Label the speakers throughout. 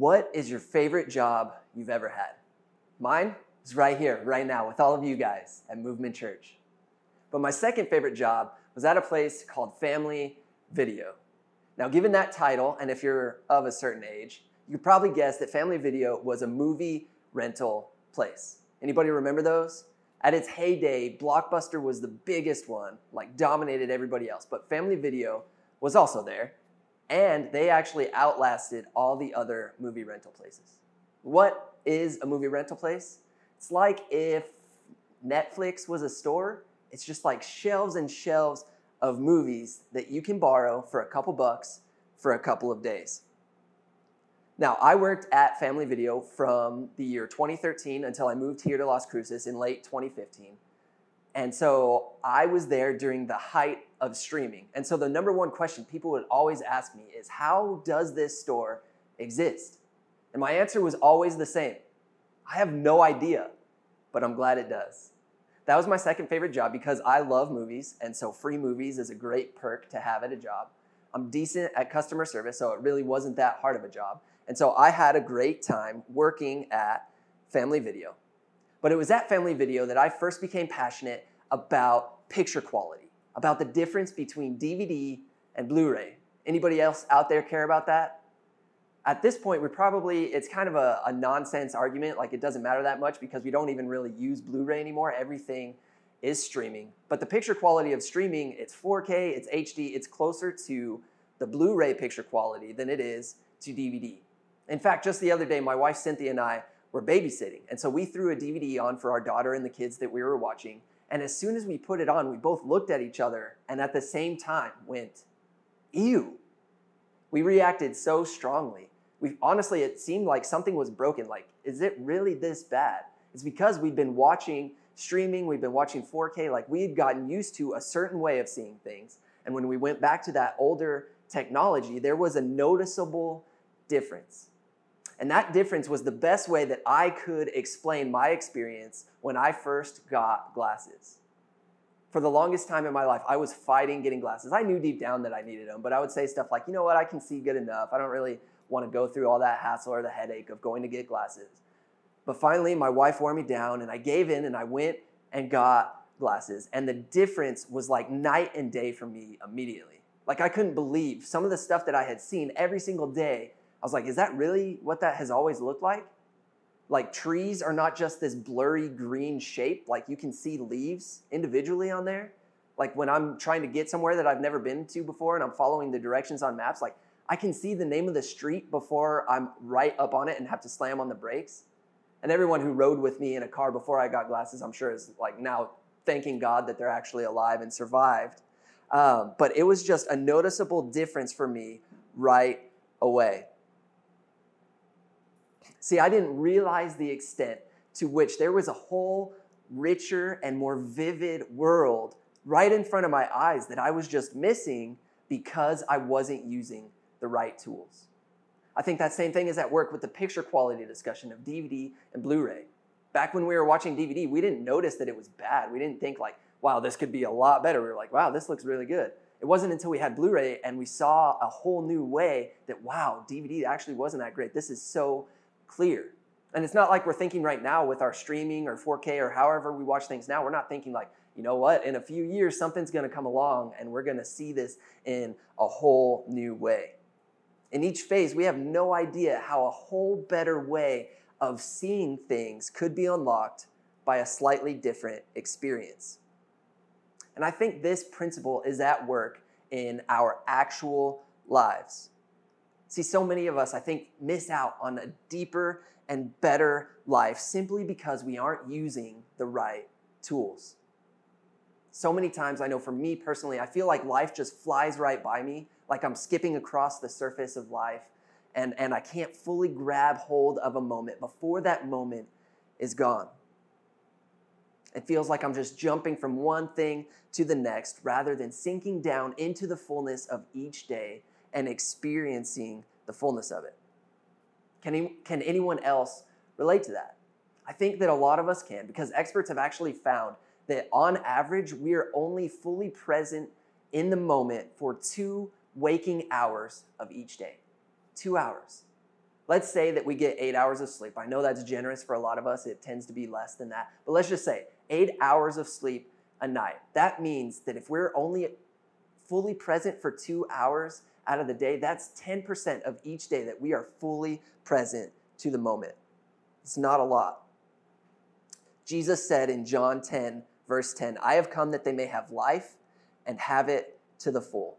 Speaker 1: What is your favorite job you've ever had? Mine is right here, right now, with all of you guys at Movement Church. But my second favorite job was at a place called Family Video. Now, given that title, and if you're of a certain age, you could probably guess that Family Video was a movie rental place. Anybody remember those? At its heyday, Blockbuster was the biggest one, like dominated everybody else. But Family Video was also there, and they actually outlasted all the other movie rental places. What is a movie rental place? It's like if Netflix was a store, it's just like shelves and shelves of movies that you can borrow for a couple bucks for a couple of days. Now, I worked at Family Video from the year 2013 until I moved here to Las Cruces in late 2015. And so I was there during the height of streaming. And so the number one question people would always ask me is how does this store exist? And my answer was always the same I have no idea, but I'm glad it does. That was my second favorite job because I love movies, and so free movies is a great perk to have at a job. I'm decent at customer service, so it really wasn't that hard of a job. And so I had a great time working at Family Video. But it was at Family Video that I first became passionate about picture quality, about the difference between DVD and Blu-ray. Anybody else out there care about that? At this point, we probably, it's kind of a, a nonsense argument, like it doesn't matter that much because we don't even really use Blu-ray anymore. Everything is streaming. But the picture quality of streaming, it's 4K, it's HD, it's closer to the Blu-ray picture quality than it is to DVD. In fact, just the other day, my wife Cynthia and I were babysitting. And so we threw a DVD on for our daughter and the kids that we were watching. And as soon as we put it on, we both looked at each other and at the same time went, ew. We reacted so strongly. We honestly, it seemed like something was broken. Like, is it really this bad? It's because we'd been watching streaming, we'd been watching 4K, like we had gotten used to a certain way of seeing things. And when we went back to that older technology, there was a noticeable difference. And that difference was the best way that I could explain my experience when I first got glasses. For the longest time in my life, I was fighting getting glasses. I knew deep down that I needed them, but I would say stuff like, you know what, I can see good enough. I don't really want to go through all that hassle or the headache of going to get glasses. But finally, my wife wore me down, and I gave in and I went and got glasses. And the difference was like night and day for me immediately. Like I couldn't believe some of the stuff that I had seen every single day I was like, is that really what that has always looked like? Like trees are not just this blurry green shape, like you can see leaves individually on there. Like when I'm trying to get somewhere that I've never been to before and I'm following the directions on maps, like I can see the name of the street before I'm right up on it and have to slam on the brakes. And everyone who rode with me in a car before I got glasses, I'm sure is like now thanking God that they're actually alive and survived. Um, but it was just a noticeable difference for me right away. See, I didn't realize the extent to which there was a whole richer and more vivid world right in front of my eyes that I was just missing because I wasn't using the right tools. I think that same thing is at work with the picture quality discussion of DVD and Blu ray. Back when we were watching DVD, we didn't notice that it was bad. We didn't think, like, wow, this could be a lot better. We were like, wow, this looks really good. It wasn't until we had Blu ray and we saw a whole new way that, wow, DVD actually wasn't that great. This is so clear. And it's not like we're thinking right now with our streaming or 4K or however we watch things now. We're not thinking like, you know what, in a few years, something's going to come along and we're going to see this in a whole new way. In each phase, we have no idea how a whole better way of seeing things could be unlocked by a slightly different experience. And I think this principle is at work in our actual lives. See, so many of us, I think, miss out on a deeper and better life simply because we aren't using the right tools. So many times, I know for me personally, I feel like life just flies right by me, like I'm skipping across the surface of life, and, and I can't fully grab hold of a moment before that moment is gone. It feels like I'm just jumping from one thing to the next rather than sinking down into the fullness of each day and experiencing the fullness of it. Can, he, can anyone else relate to that? I think that a lot of us can because experts have actually found that on average, we are only fully present in the moment for two waking hours of each day. Two hours. Let's say that we get eight hours of sleep. I know that's generous for a lot of us, it tends to be less than that. But let's just say eight hours of sleep a night. That means that if we're only fully present for two hours out of the day, that's 10% of each day that we are fully present to the moment. It's not a lot. Jesus said in John 10, verse 10, I have come that they may have life and have it to the full.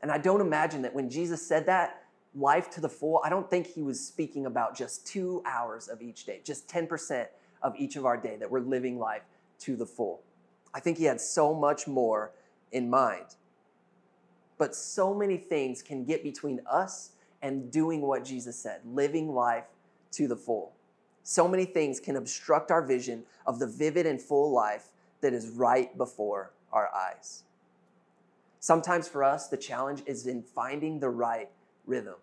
Speaker 1: And I don't imagine that when Jesus said that, life to the full, I don't think he was speaking about just two hours of each day, just 10% of each of our day that we're living life to the full. I think he had so much more in mind. But so many things can get between us and doing what Jesus said, living life to the full. So many things can obstruct our vision of the vivid and full life that is right before our eyes. Sometimes for us, the challenge is in finding the right rhythm.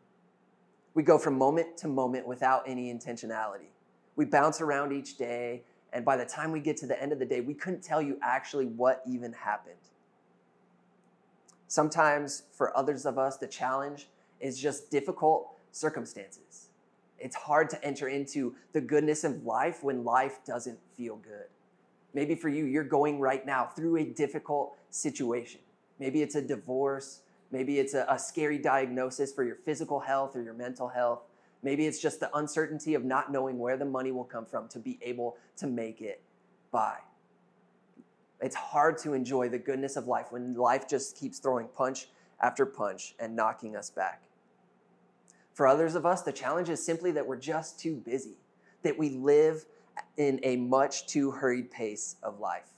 Speaker 1: We go from moment to moment without any intentionality. We bounce around each day, and by the time we get to the end of the day, we couldn't tell you actually what even happened. Sometimes for others of us, the challenge is just difficult circumstances. It's hard to enter into the goodness of life when life doesn't feel good. Maybe for you, you're going right now through a difficult situation. Maybe it's a divorce, Maybe it's a, a scary diagnosis for your physical health or your mental health. Maybe it's just the uncertainty of not knowing where the money will come from to be able to make it by. It's hard to enjoy the goodness of life when life just keeps throwing punch after punch and knocking us back. For others of us, the challenge is simply that we're just too busy, that we live in a much too hurried pace of life.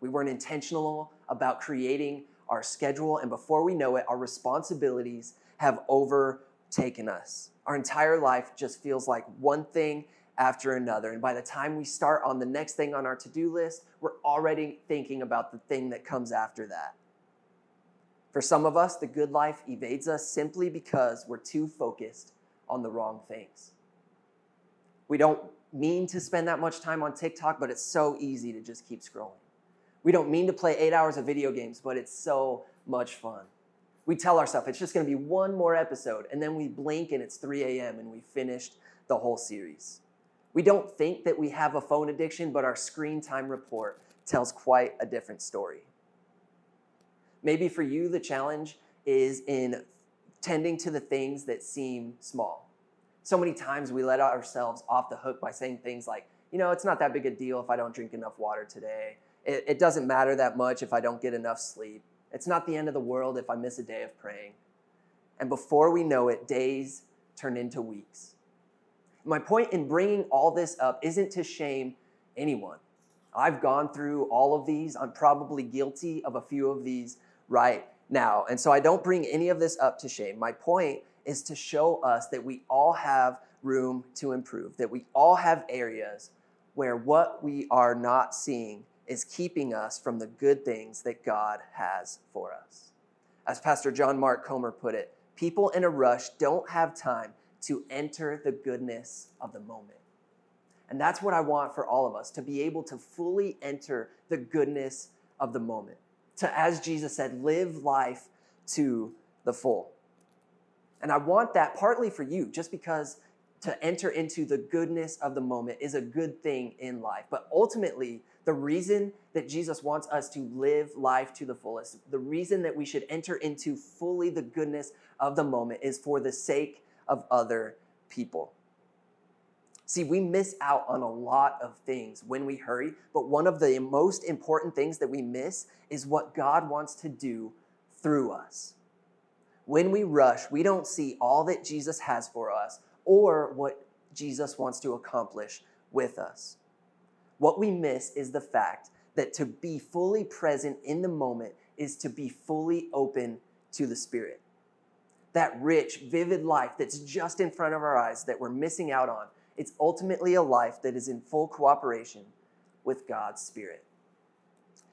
Speaker 1: We weren't intentional about creating our schedule, and before we know it, our responsibilities have overtaken us. Our entire life just feels like one thing after another. And by the time we start on the next thing on our to do list, we're already thinking about the thing that comes after that. For some of us, the good life evades us simply because we're too focused on the wrong things. We don't mean to spend that much time on TikTok, but it's so easy to just keep scrolling. We don't mean to play eight hours of video games, but it's so much fun. We tell ourselves it's just to be one more episode, and then we blink and it's 3 a.m. and we finished the whole series. We don't think that we have a phone addiction, but our screen time report tells quite a different story. Maybe for you, the challenge is in tending to the things that seem small. So many times we let ourselves off the hook by saying things like, you know, it's not that big a deal if I don't drink enough water today. It, it doesn't matter that much if I don't get enough sleep. It's not the end of the world if I miss a day of praying. And before we know it, days turn into weeks. My point in bringing all this up isn't to shame anyone. I've gone through all of these. I'm probably guilty of a few of these right now. And so I don't bring any of this up to shame. My point is to show us that we all have room to improve, that we all have areas where what we are not seeing is keeping us from the good things that God has for us. As Pastor John Mark Comer put it, people in a rush don't have time to enter the goodness of the moment. And that's what I want for all of us to be able to fully enter the goodness of the moment. To, as Jesus said, live life to the full. And I want that partly for you, just because to enter into the goodness of the moment is a good thing in life. But ultimately, the reason that Jesus wants us to live life to the fullest, the reason that we should enter into fully the goodness of the moment is for the sake of other people. See, we miss out on a lot of things when we hurry, but one of the most important things that we miss is what God wants to do through us. When we rush, we don't see all that Jesus has for us or what Jesus wants to accomplish with us. What we miss is the fact that to be fully present in the moment is to be fully open to the Spirit. That rich, vivid life that's just in front of our eyes that we're missing out on, it's ultimately a life that is in full cooperation with God's Spirit.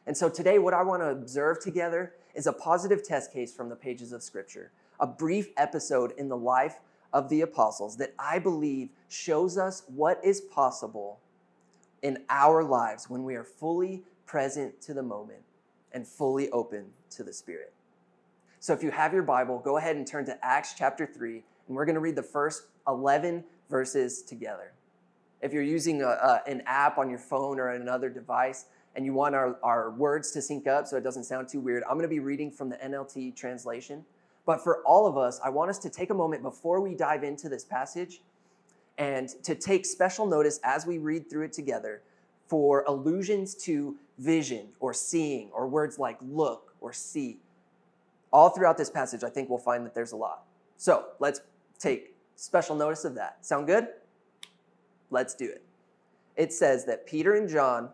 Speaker 1: And so today, what I want to observe together is a positive test case from the pages of Scripture, a brief episode in the life of the apostles that I believe shows us what is possible in our lives when we are fully present to the moment and fully open to the Spirit. So if you have your Bible, go ahead and turn to Acts chapter 3, and we're going to read the first 11 verses together. If you're using a, a, an app on your phone or another device and you want our, our words to sync up so it doesn't sound too weird, I'm going to be reading from the NLT translation. But for all of us, I want us to take a moment before we dive into this passage and to take special notice as we read through it together for allusions to vision or seeing or words like look or see. All throughout this passage, I think we'll find that there's a lot. So let's take special notice of that. Sound good? Let's do it. It says that Peter and John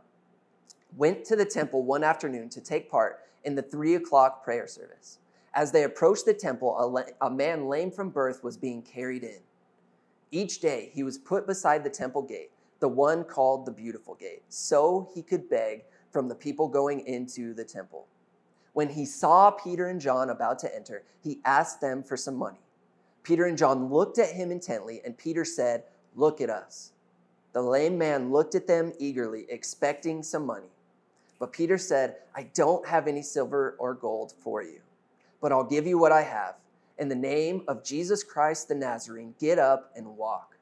Speaker 1: went to the temple one afternoon to take part in the three o'clock prayer service. As they approached the temple, a, man lame from birth was being carried in. Each day he was put beside the temple gate, the one called the Beautiful Gate, so he could beg from the people going into the temple. When he saw Peter and John about to enter, he asked them for some money. Peter and John looked at him intently, and Peter said, Look at us. The lame man looked at them eagerly, expecting some money. But Peter said, I don't have any silver or gold for you, but I'll give you what I have. In the name of Jesus Christ the Nazarene, get up and walk.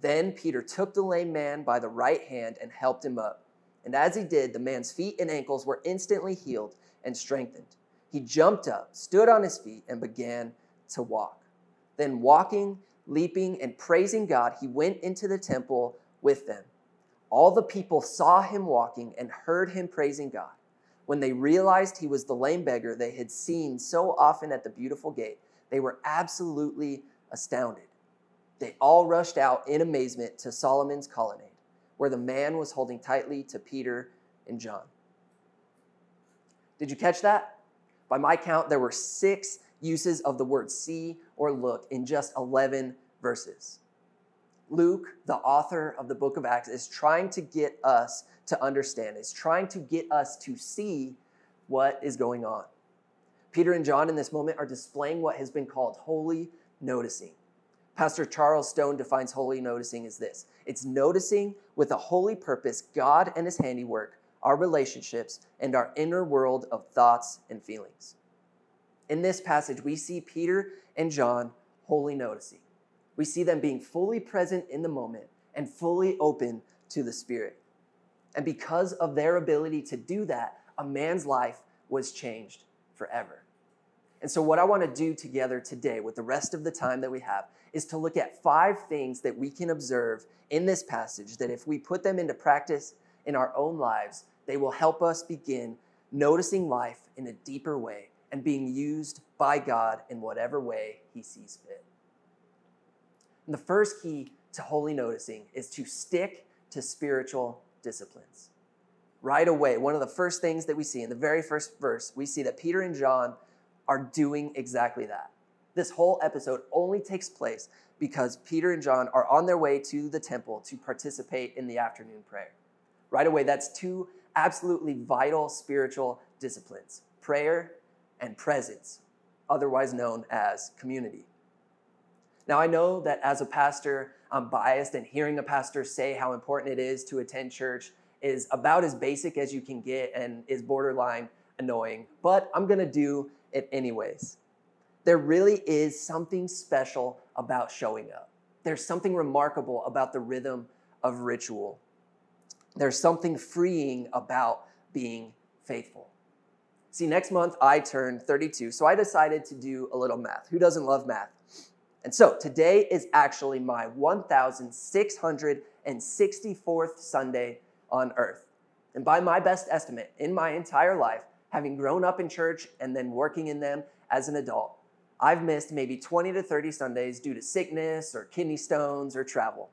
Speaker 1: Then Peter took the lame man by the right hand and helped him up. And as he did, the man's feet and ankles were instantly healed and strengthened. He jumped up, stood on his feet, and began to walk. Then, walking, leaping, and praising God, he went into the temple with them. All the people saw him walking and heard him praising God. When they realized he was the lame beggar they had seen so often at the beautiful gate, they were absolutely astounded. They all rushed out in amazement to Solomon's colonnade, where the man was holding tightly to Peter and John. Did you catch that? By my count, there were six uses of the word see or look in just 11 verses. Luke, the author of the book of Acts, is trying to get us to understand, is trying to get us to see what is going on. Peter and John in this moment are displaying what has been called holy noticing. Pastor Charles Stone defines holy noticing as this it's noticing with a holy purpose God and his handiwork, our relationships, and our inner world of thoughts and feelings. In this passage, we see Peter and John holy noticing we see them being fully present in the moment and fully open to the Spirit. And because of their ability to do that, a man's life was changed forever. And so, what I want to do together today, with the rest of the time that we have, is to look at five things that we can observe in this passage that if we put them into practice in our own lives, they will help us begin noticing life in a deeper way and being used by God in whatever way He sees fit. And the first key to holy noticing is to stick to spiritual disciplines. Right away, one of the first things that we see in the very first verse, we see that Peter and John are doing exactly that. This whole episode only takes place because Peter and John are on their way to the temple to participate in the afternoon prayer. Right away, that's two absolutely vital spiritual disciplines prayer and presence, otherwise known as community. Now, I know that as a pastor, I'm biased, and hearing a pastor say how important it is to attend church is about as basic as you can get and is borderline annoying, but I'm gonna do it anyways. There really is something special about showing up. There's something remarkable about the rhythm of ritual. There's something freeing about being faithful. See, next month I turn 32, so I decided to do a little math. Who doesn't love math? And so today is actually my 1,664th Sunday on earth. And by my best estimate, in my entire life, having grown up in church and then working in them as an adult, I've missed maybe 20 to 30 Sundays due to sickness or kidney stones or travel.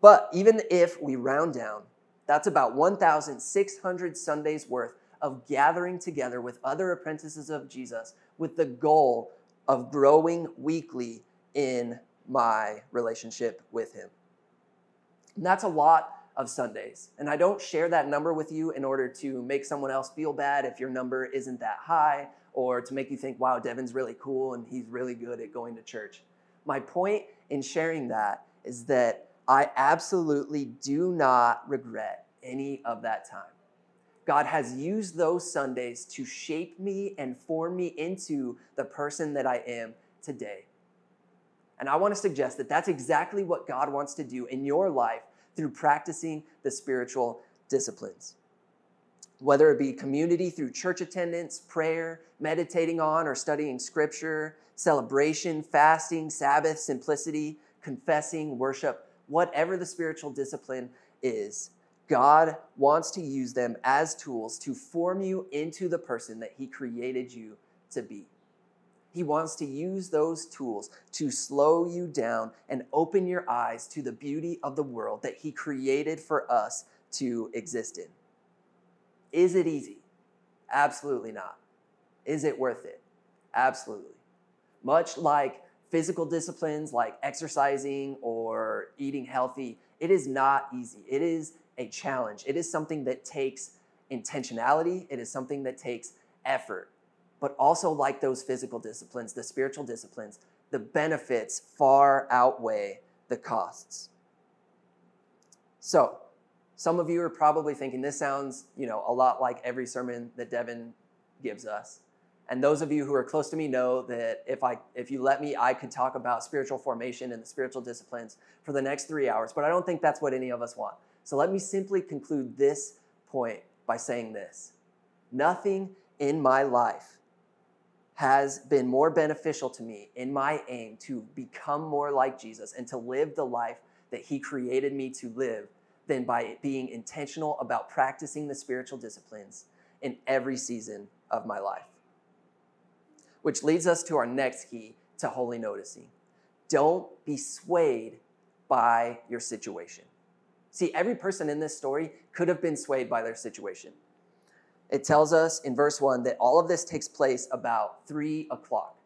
Speaker 1: But even if we round down, that's about 1,600 Sundays worth of gathering together with other apprentices of Jesus with the goal of growing weekly in my relationship with Him. And that's a lot of Sundays. And I don't share that number with you in order to make someone else feel bad if your number isn't that high or to make you think, wow, Devin's really cool and he's really good at going to church. My point in sharing that is that I absolutely do not regret any of that time. God has used those Sundays to shape me and form me into the person that I am today. And I want to suggest that that's exactly what God wants to do in your life through practicing the spiritual disciplines. Whether it be community through church attendance, prayer, meditating on or studying scripture, celebration, fasting, Sabbath, simplicity, confessing, worship, whatever the spiritual discipline is, God wants to use them as tools to form you into the person that He created you to be. He wants to use those tools to slow you down and open your eyes to the beauty of the world that He created for us to exist in. Is it easy? Absolutely not. Is it worth it? Absolutely. Much like physical disciplines like exercising or eating healthy, it is not easy. It is a challenge. It is something that takes intentionality, it is something that takes effort. But also, like those physical disciplines, the spiritual disciplines, the benefits far outweigh the costs. So, some of you are probably thinking this sounds, you know, a lot like every sermon that Devin gives us. And those of you who are close to me know that if I if you let me, I could talk about spiritual formation and the spiritual disciplines for the next 3 hours, but I don't think that's what any of us want. So let me simply conclude this point by saying this. Nothing in my life has been more beneficial to me in my aim to become more like Jesus and to live the life that he created me to live than by being intentional about practicing the spiritual disciplines in every season of my life which leads us to our next key to holy noticing. Don't be swayed by your situation. See, every person in this story could have been swayed by their situation. It tells us in verse 1 that all of this takes place about 3 o'clock.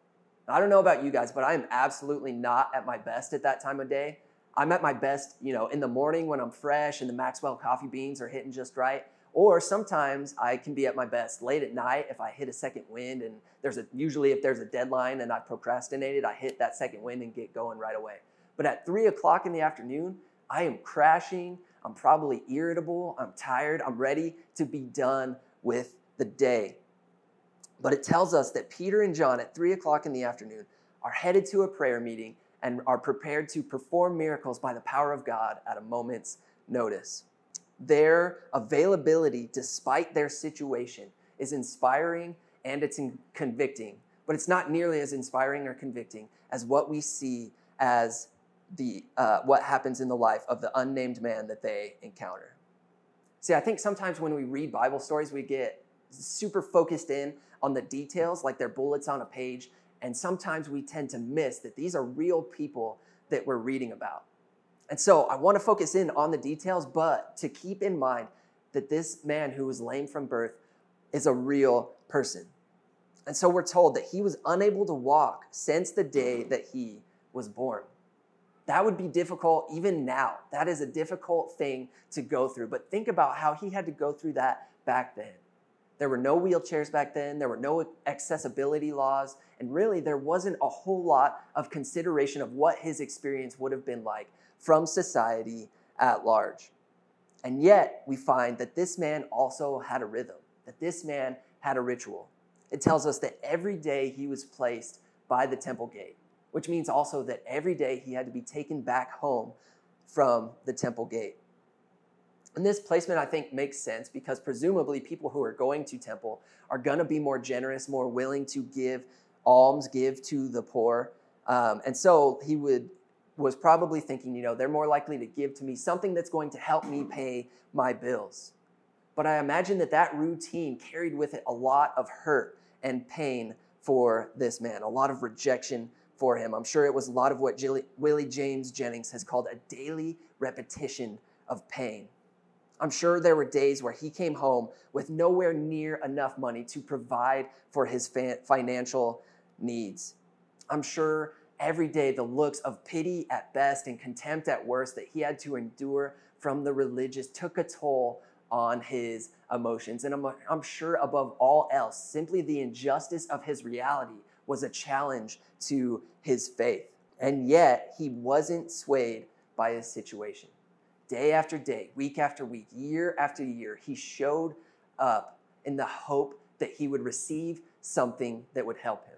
Speaker 1: Now, I don't know about you guys, but I am absolutely not at my best at that time of day. I'm at my best, you know, in the morning when I'm fresh and the Maxwell coffee beans are hitting just right. Or sometimes I can be at my best late at night if I hit a second wind and there's a usually if there's a deadline and I procrastinated, I hit that second wind and get going right away. But at three o'clock in the afternoon, I am crashing. I'm probably irritable. I'm tired. I'm ready to be done with the day. But it tells us that Peter and John at three o'clock in the afternoon are headed to a prayer meeting and are prepared to perform miracles by the power of God at a moment's notice. Their availability, despite their situation, is inspiring and it's convicting, but it's not nearly as inspiring or convicting as what we see as the uh, what happens in the life of the unnamed man that they encounter. See, I think sometimes when we read Bible stories, we get super focused in on the details, like they're bullets on a page, and sometimes we tend to miss that these are real people that we're reading about. And so I want to focus in on the details, but to keep in mind that this man who was lame from birth is a real person. And so we're told that he was unable to walk since the day that he was born. That would be difficult even now. That is a difficult thing to go through. But think about how he had to go through that back then. There were no wheelchairs back then, there were no accessibility laws, and really there wasn't a whole lot of consideration of what his experience would have been like from society at large. And yet, we find that this man also had a rhythm, that this man had a ritual. It tells us that every day he was placed by the temple gate, which means also that every day he had to be taken back home from the temple gate. And this placement, I think, makes sense because presumably people who are going to temple are going to be more generous, more willing to give alms, give to the poor. Um, and so he would was probably thinking, you know, they're more likely to give to me something that's going to help me pay my bills. But I imagine that that routine carried with it a lot of hurt and pain for this man, a lot of rejection for him. I'm sure it was a lot of what Willie James Jennings has called a daily repetition of pain. I'm sure there were days where he came home with nowhere near enough money to provide for his financial needs. I'm sure every day the looks of pity at best and contempt at worst that he had to endure from the religious took a toll on his emotions. And I'm, I'm sure above all else, simply the injustice of his reality was a challenge to his faith. And yet, he wasn't swayed by his situation. Day after day, week after week, year after year, he showed up in the hope that he would receive something that would help him.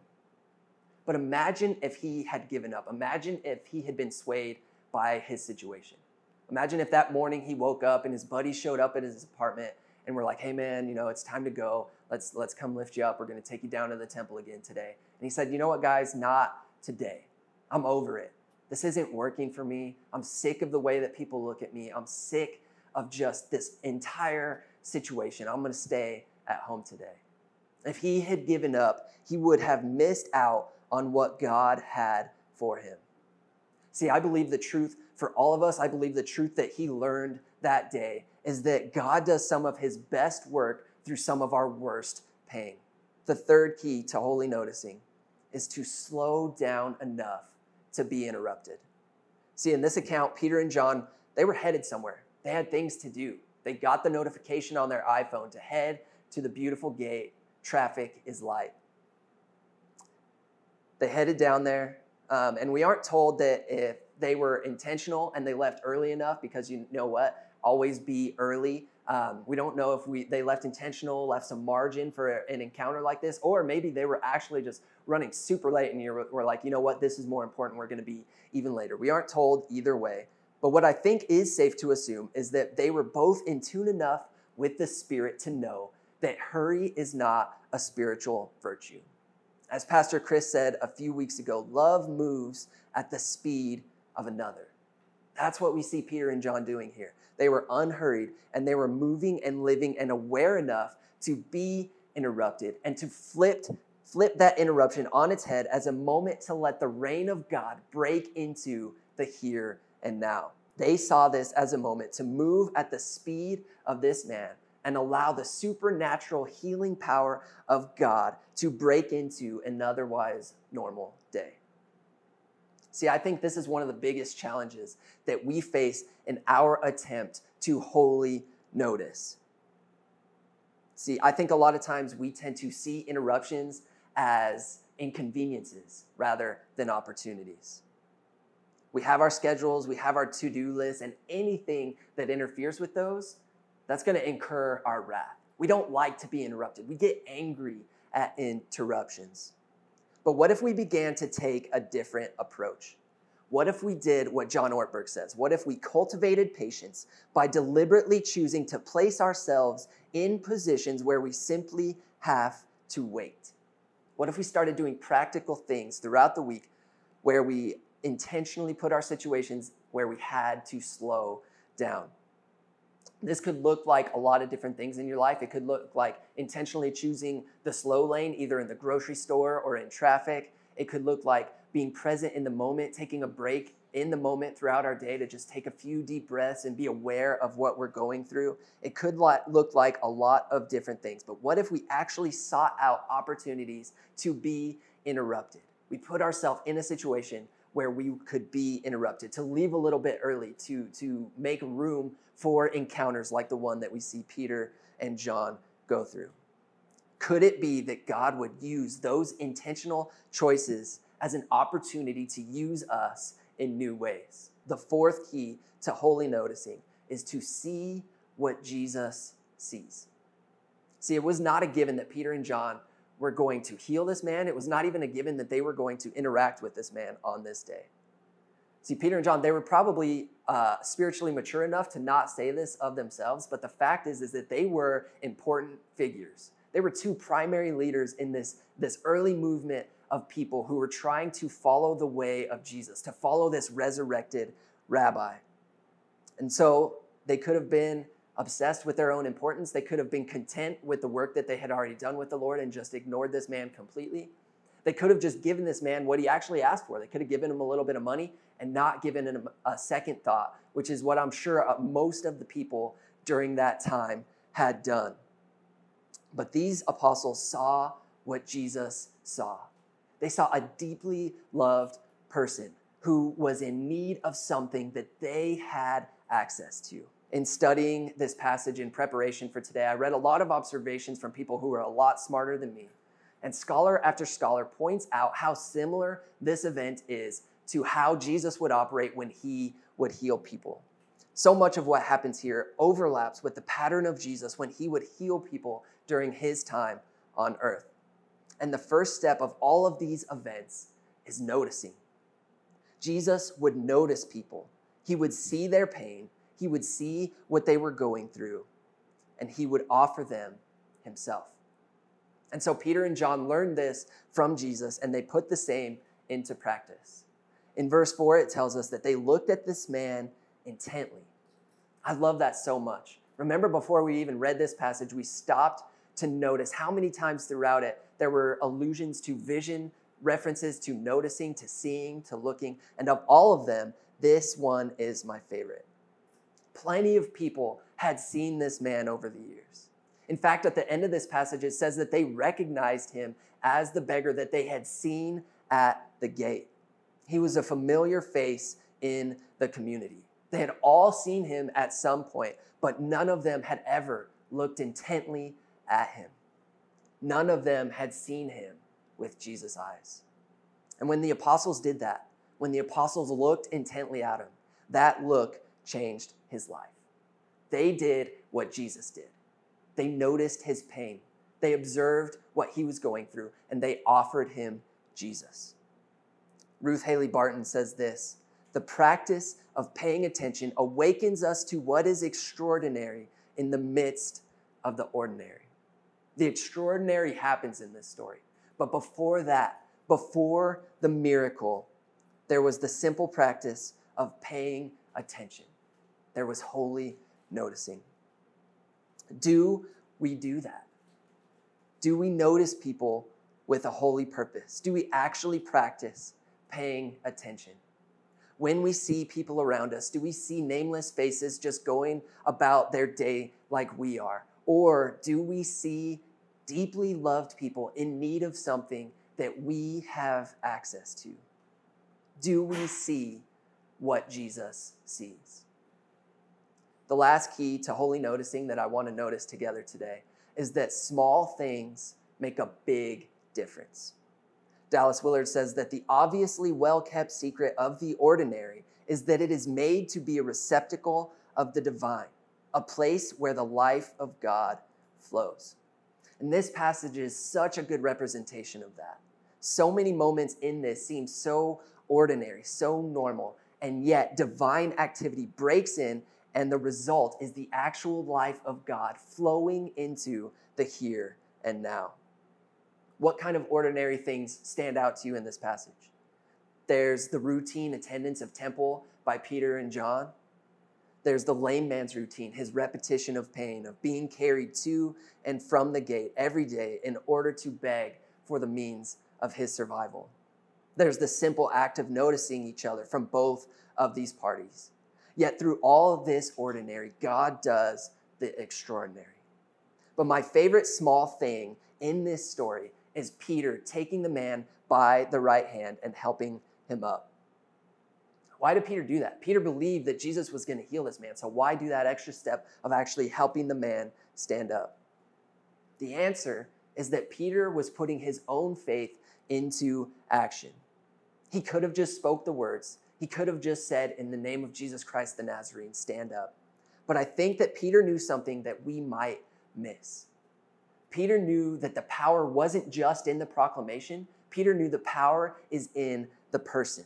Speaker 1: But imagine if he had given up. Imagine if he had been swayed by his situation. Imagine if that morning he woke up and his buddies showed up at his apartment and were like, "Hey man, you know, it's time to go. Let's let's come lift you up. We're going to take you down to the temple again today." And he said, "You know what, guys? Not today. I'm over it. This isn't working for me. I'm sick of the way that people look at me. I'm sick of just this entire situation. I'm going to stay at home today." If he had given up, he would have missed out on what God had for him. See, I believe the truth for all of us, I believe the truth that he learned that day is that God does some of his best work through some of our worst pain. The third key to holy noticing is to slow down enough to be interrupted. See, in this account, Peter and John, they were headed somewhere. They had things to do. They got the notification on their iPhone to head to the beautiful gate. Traffic is light. They headed down there, um, and we aren't told that if they were intentional and they left early enough because you know what? Always be early. Um, we don't know if we they left intentional, left some margin for an encounter like this, or maybe they were actually just running super late and you were like, you know what, this is more important. We're going to be even later. We aren't told either way. But what I think is safe to assume is that they were both in tune enough with the Spirit to know that hurry is not a spiritual virtue. As Pastor Chris said a few weeks ago, love moves at the speed of another. That's what we see Peter and John doing here. They were unhurried and they were moving and living and aware enough to be interrupted and to flip, flip that interruption on its head as a moment to let the reign of God break into the here and now. They saw this as a moment to move at the speed of this man and allow the supernatural healing power of God to break into an otherwise normal day. See, I think this is one of the biggest challenges that we face in our attempt to holy notice. See, I think a lot of times we tend to see interruptions as inconveniences rather than opportunities. We have our schedules, we have our to do list, and anything that interferes with those, that's going to incur our wrath. We don't like to be interrupted, we get angry at interruptions. But what if we began to take a different approach? What if we did what John Ortberg says? What if we cultivated patience by deliberately choosing to place ourselves in positions where we simply have to wait? What if we started doing practical things throughout the week where we intentionally put our situations where we had to slow down? This could look like a lot of different things in your life. It could look like intentionally choosing the slow lane, either in the grocery store or in traffic. It could look like being present in the moment, taking a break in the moment throughout our day to just take a few deep breaths and be aware of what we're going through. It could look like a lot of different things. But what if we actually sought out opportunities to be interrupted? We put ourselves in a situation where we could be interrupted, to leave a little bit early, to, to make room for encounters like the one that we see Peter and John go through. Could it be that God would use those intentional choices as an opportunity to use us in new ways? The fourth key to holy noticing is to see what Jesus sees. See, it was not a given that Peter and John were going to heal this man. It was not even a given that they were going to interact with this man on this day. See, Peter and John, they were probably uh, spiritually mature enough to not say this of themselves, but the fact is, is that they were important figures. They were two primary leaders in this, this early movement of people who were trying to follow the way of Jesus, to follow this resurrected rabbi. And so they could have been obsessed with their own importance. They could have been content with the work that they had already done with the Lord and just ignored this man completely. They could have just given this man what he actually asked for. They could have given him a little bit of money and not given him a second thought, which is what I'm sure uh, most of the people during that time had done. But these apostles saw what Jesus saw. They saw a deeply loved person who was in need of something that they had access to in studying this passage in preparation for today, I read a lot of observations from people who are a lot smarter than me. And scholar after scholar points out how similar this event is to how Jesus would operate when he would heal people. So much of what happens here overlaps with the pattern of Jesus when he would heal people during his time on earth. And the first step of all of these events is noticing. Jesus would notice people. He would see their pain. He would see what they were going through, and he would offer them himself. And so Peter and John learned this from Jesus, and they put the same into practice. In verse 4, it tells us that they looked at this man intently. I love that so much. Remember, before we even read this passage, we stopped to notice how many times throughout it there were allusions to vision, references to noticing, to seeing, to looking. And of all of them, this one is my favorite. Plenty of people had seen this man over the years. In fact, at the end of this passage, it says that they recognized him as the beggar that they had seen at the gate. He was a familiar face in the community. They had all seen him at some point, but none of them had ever looked intently at him. None of them had seen him with Jesus' eyes. And when the apostles did that, when the apostles looked intently at him, that look changed his life. They did what Jesus did. They noticed his pain. They observed what he was going through, and they offered him Jesus. Ruth Haley Barton says this The practice of paying attention awakens us to what is extraordinary in the midst of the ordinary. The extraordinary happens in this story. But before that, before the miracle, there was the simple practice of paying attention. There was holy noticing. Do we do that? Do we notice people with a holy purpose? Do we actually practice paying attention? When we see people around us, do we see nameless faces just going about their day like we are? Or do we see deeply loved people in need of something that we have access to? Do we see what Jesus sees? The last key to holy noticing that I want to notice together today is that small things make a big difference. Dallas Willard says that the obviously well kept secret of the ordinary is that it is made to be a receptacle of the divine, a place where the life of God flows. And this passage is such a good representation of that. So many moments in this seem so ordinary, so normal, and yet divine activity breaks in, and the result is the actual life of God flowing into the here and now. What kind of ordinary things stand out to you in this passage? There's the routine attendance of temple by Peter and John. There's the lame man's routine, his repetition of pain, of being carried to and from the gate every day in order to beg for the means of his survival. There's the simple act of noticing each other from both of these parties. Yet through all of this ordinary, God does the extraordinary. But my favorite small thing in this story is Peter taking the man by the right hand and helping him up. Why did Peter do that? Peter believed that Jesus was going to heal this man. So why do that extra step of actually helping the man stand up? The answer is that Peter was putting his own faith into action. He could have just spoke the words. He could have just said in the name of Jesus Christ the Nazarene, stand up. But I think that Peter knew something that we might miss. Peter knew that the power wasn't just in the proclamation. Peter knew the power is in the person.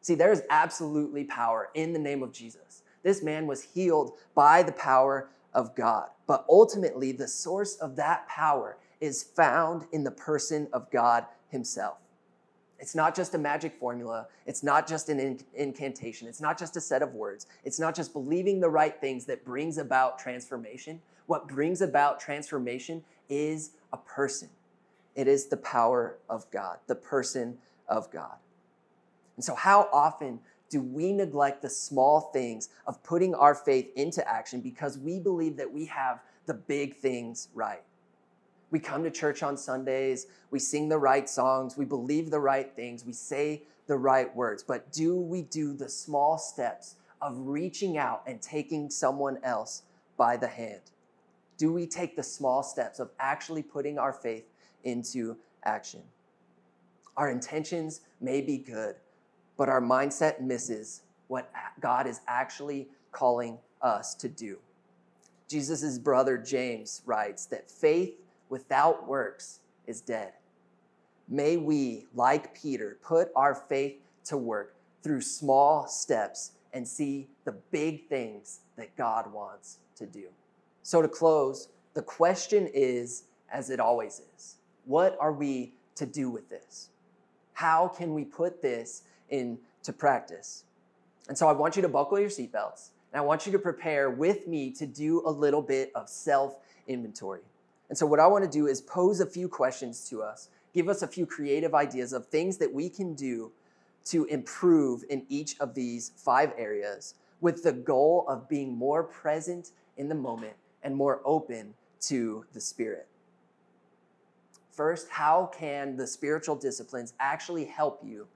Speaker 1: See, there is absolutely power in the name of Jesus. This man was healed by the power of God. But ultimately, the source of that power is found in the person of God Himself. It's not just a magic formula. It's not just an incantation. It's not just a set of words. It's not just believing the right things that brings about transformation. What brings about transformation is a person. It is the power of God, the person of God. And so, how often do we neglect the small things of putting our faith into action because we believe that we have the big things right? We come to church on Sundays, we sing the right songs, we believe the right things, we say the right words, but do we do the small steps of reaching out and taking someone else by the hand? Do we take the small steps of actually putting our faith into action? Our intentions may be good, but our mindset misses what God is actually calling us to do. Jesus' brother James writes that faith without works is dead. may we, like Peter, put our faith to work through small steps and see the big things that God wants to do. So, to close, the question is, as it always is, what are we to do with this? How can we put this into practice? And so, I want you to buckle your seatbelts and I want you to prepare with me to do a little bit of self inventory. And so, what I want to do is pose a few questions to us, give us a few creative ideas of things that we can do to improve in each of these five areas with the goal of being more present in the moment and more open to the Spirit. First, how can the spiritual disciplines actually help you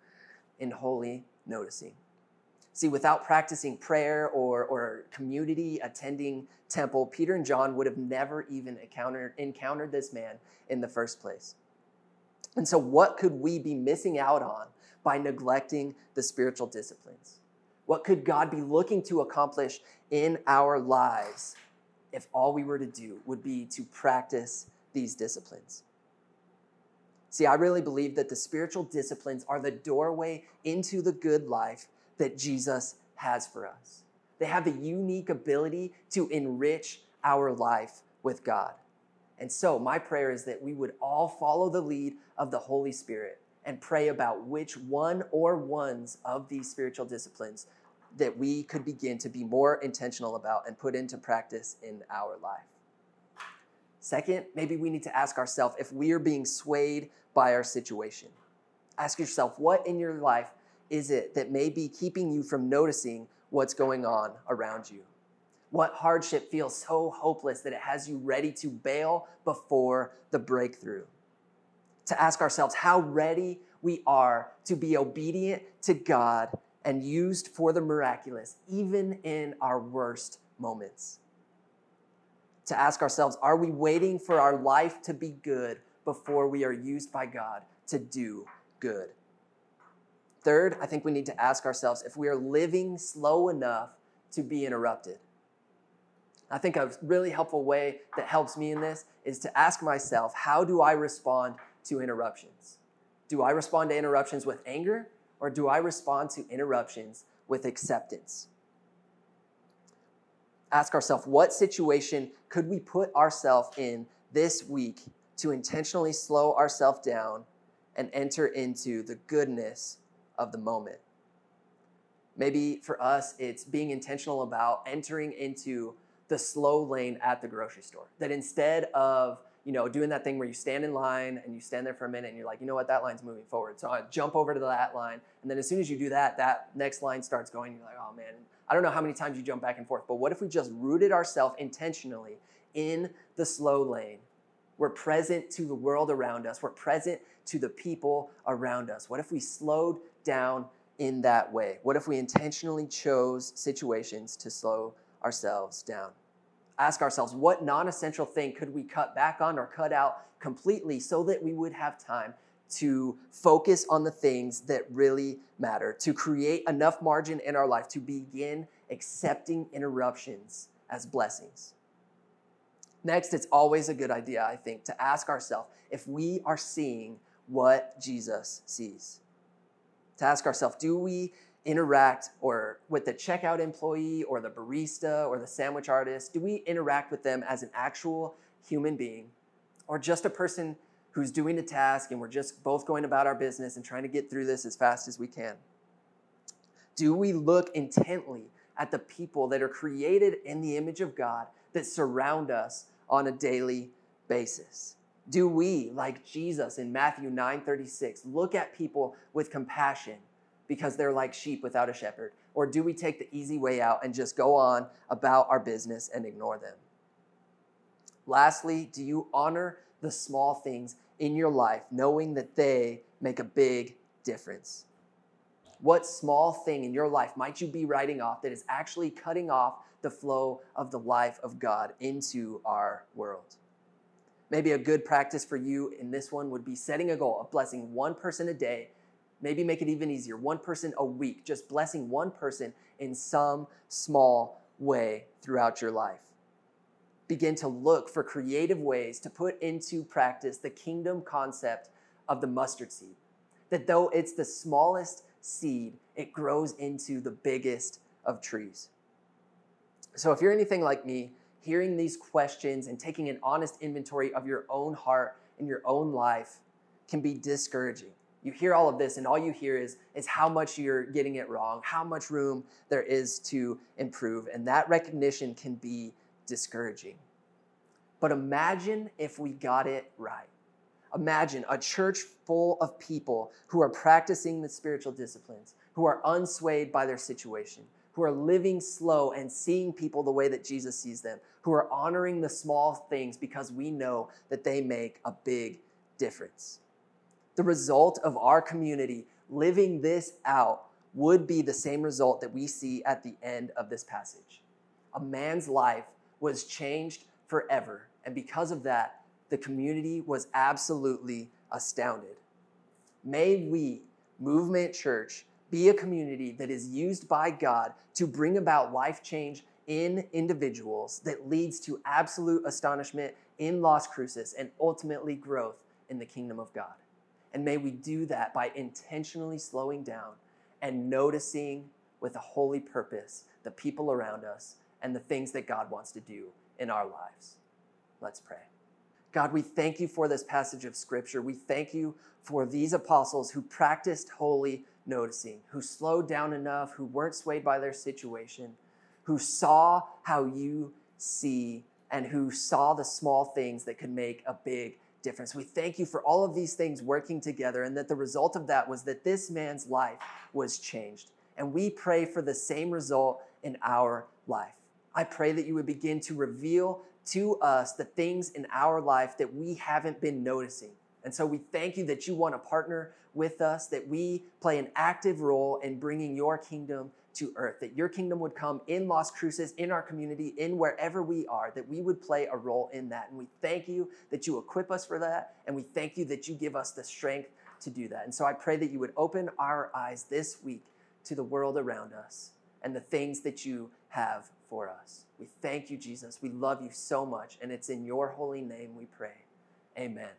Speaker 1: in holy noticing? See, without practicing prayer or, or community attending temple, Peter and John would have never even encountered, encountered this man in the first place. And so, what could we be missing out on by neglecting the spiritual disciplines? What could God be looking to accomplish in our lives if all we were to do would be to practice these disciplines? See, I really believe that the spiritual disciplines are the doorway into the good life that Jesus has for us. They have the unique ability to enrich our life with God. And so, my prayer is that we would all follow the lead of the Holy Spirit and pray about which one or ones of these spiritual disciplines that we could begin to be more intentional about and put into practice in our life. Second, maybe we need to ask ourselves if we are being swayed by our situation. Ask yourself, what in your life is it that may be keeping you from noticing what's going on around you? What hardship feels so hopeless that it has you ready to bail before the breakthrough? To ask ourselves how ready we are to be obedient to God and used for the miraculous, even in our worst moments. To ask ourselves, are we waiting for our life to be good before we are used by God to do good? Third, I think we need to ask ourselves if we are living slow enough to be interrupted. I think a really helpful way that helps me in this is to ask myself, how do I respond to interruptions? Do I respond to interruptions with anger or do I respond to interruptions with acceptance? Ask ourselves, what situation could we put ourselves in this week to intentionally slow ourselves down and enter into the goodness of the moment? Maybe for us, it's being intentional about entering into the slow lane at the grocery store. That instead of you know, doing that thing where you stand in line and you stand there for a minute and you're like, you know what, that line's moving forward. So I jump over to that line. And then as soon as you do that, that next line starts going. You're like, oh man, I don't know how many times you jump back and forth, but what if we just rooted ourselves intentionally in the slow lane? We're present to the world around us, we're present to the people around us. What if we slowed down in that way? What if we intentionally chose situations to slow ourselves down? ask ourselves what non essential thing could we cut back on or cut out completely so that we would have time to focus on the things that really matter, to create enough margin in our life to begin accepting interruptions as blessings. Next, it's always a good idea, I think, to ask ourselves if we are seeing what Jesus sees. To ask ourselves, do we interact or with the checkout employee or the barista or the sandwich artist? Do we interact with them as an actual human being or just a person who's doing a task and we're just both going about our business and trying to get through this as fast as we can? Do we look intently at the people that are created in the image of God that surround us on a daily basis? Do we, like Jesus in Matthew 9:36, look at people with compassion because they're like sheep without a shepherd? Or do we take the easy way out and just go on about our business and ignore them? Lastly, do you honor the small things in your life, knowing that they make a big difference? What small thing in your life might you be writing off that is actually cutting off the flow of the life of God into our world? Maybe a good practice for you in this one would be setting a goal of blessing one person a day Maybe make it even easier one person a week, just blessing one person in some small way throughout your life. Begin to look for creative ways to put into practice the kingdom concept of the mustard seed. That though it's the smallest seed, it grows into the biggest of trees. So if you're anything like me, hearing these questions and taking an honest inventory of your own heart and your own life can be discouraging. You hear all of this, and all you hear is, is how much you're getting it wrong, how much room there is to improve. And that recognition can be discouraging. But imagine if we got it right. Imagine a church full of people who are practicing the spiritual disciplines, who are unswayed by their situation, who are living slow and seeing people the way that Jesus sees them, who are honoring the small things because we know that they make a big difference. The result of our community living this out would be the same result that we see at the end of this passage. A man's life was changed forever, and because of that, the community was absolutely astounded. May we, Movement Church, be a community that is used by God to bring about life change in individuals that leads to absolute astonishment in Las Cruces and ultimately growth in the kingdom of God. And may we do that by intentionally slowing down and noticing with a holy purpose the people around us and the things that God wants to do in our lives. Let's pray. God, we thank you for this passage of scripture. We thank you for these apostles who practiced holy noticing, who slowed down enough, who weren't swayed by their situation, who saw how you see, and who saw the small things that could make a big difference. We thank you for all of these things working together, and that the result of that was that this man's life was changed. And we pray for the same result in our life. I pray that you would begin to reveal to us the things in our life that we haven't been noticing and so we thank you that you want to partner with us, that we play an active role in bringing your kingdom to earth, that your kingdom would come in Las Cruces, in our community, in wherever we are, that we would play a role in that. And we thank you that you equip us for that. And we thank you that you give us the strength to do that. And so I pray that you would open our eyes this week to the world around us and the things that you have for us. We thank you, Jesus. We love you so much. And it's in your holy name we pray. Amen.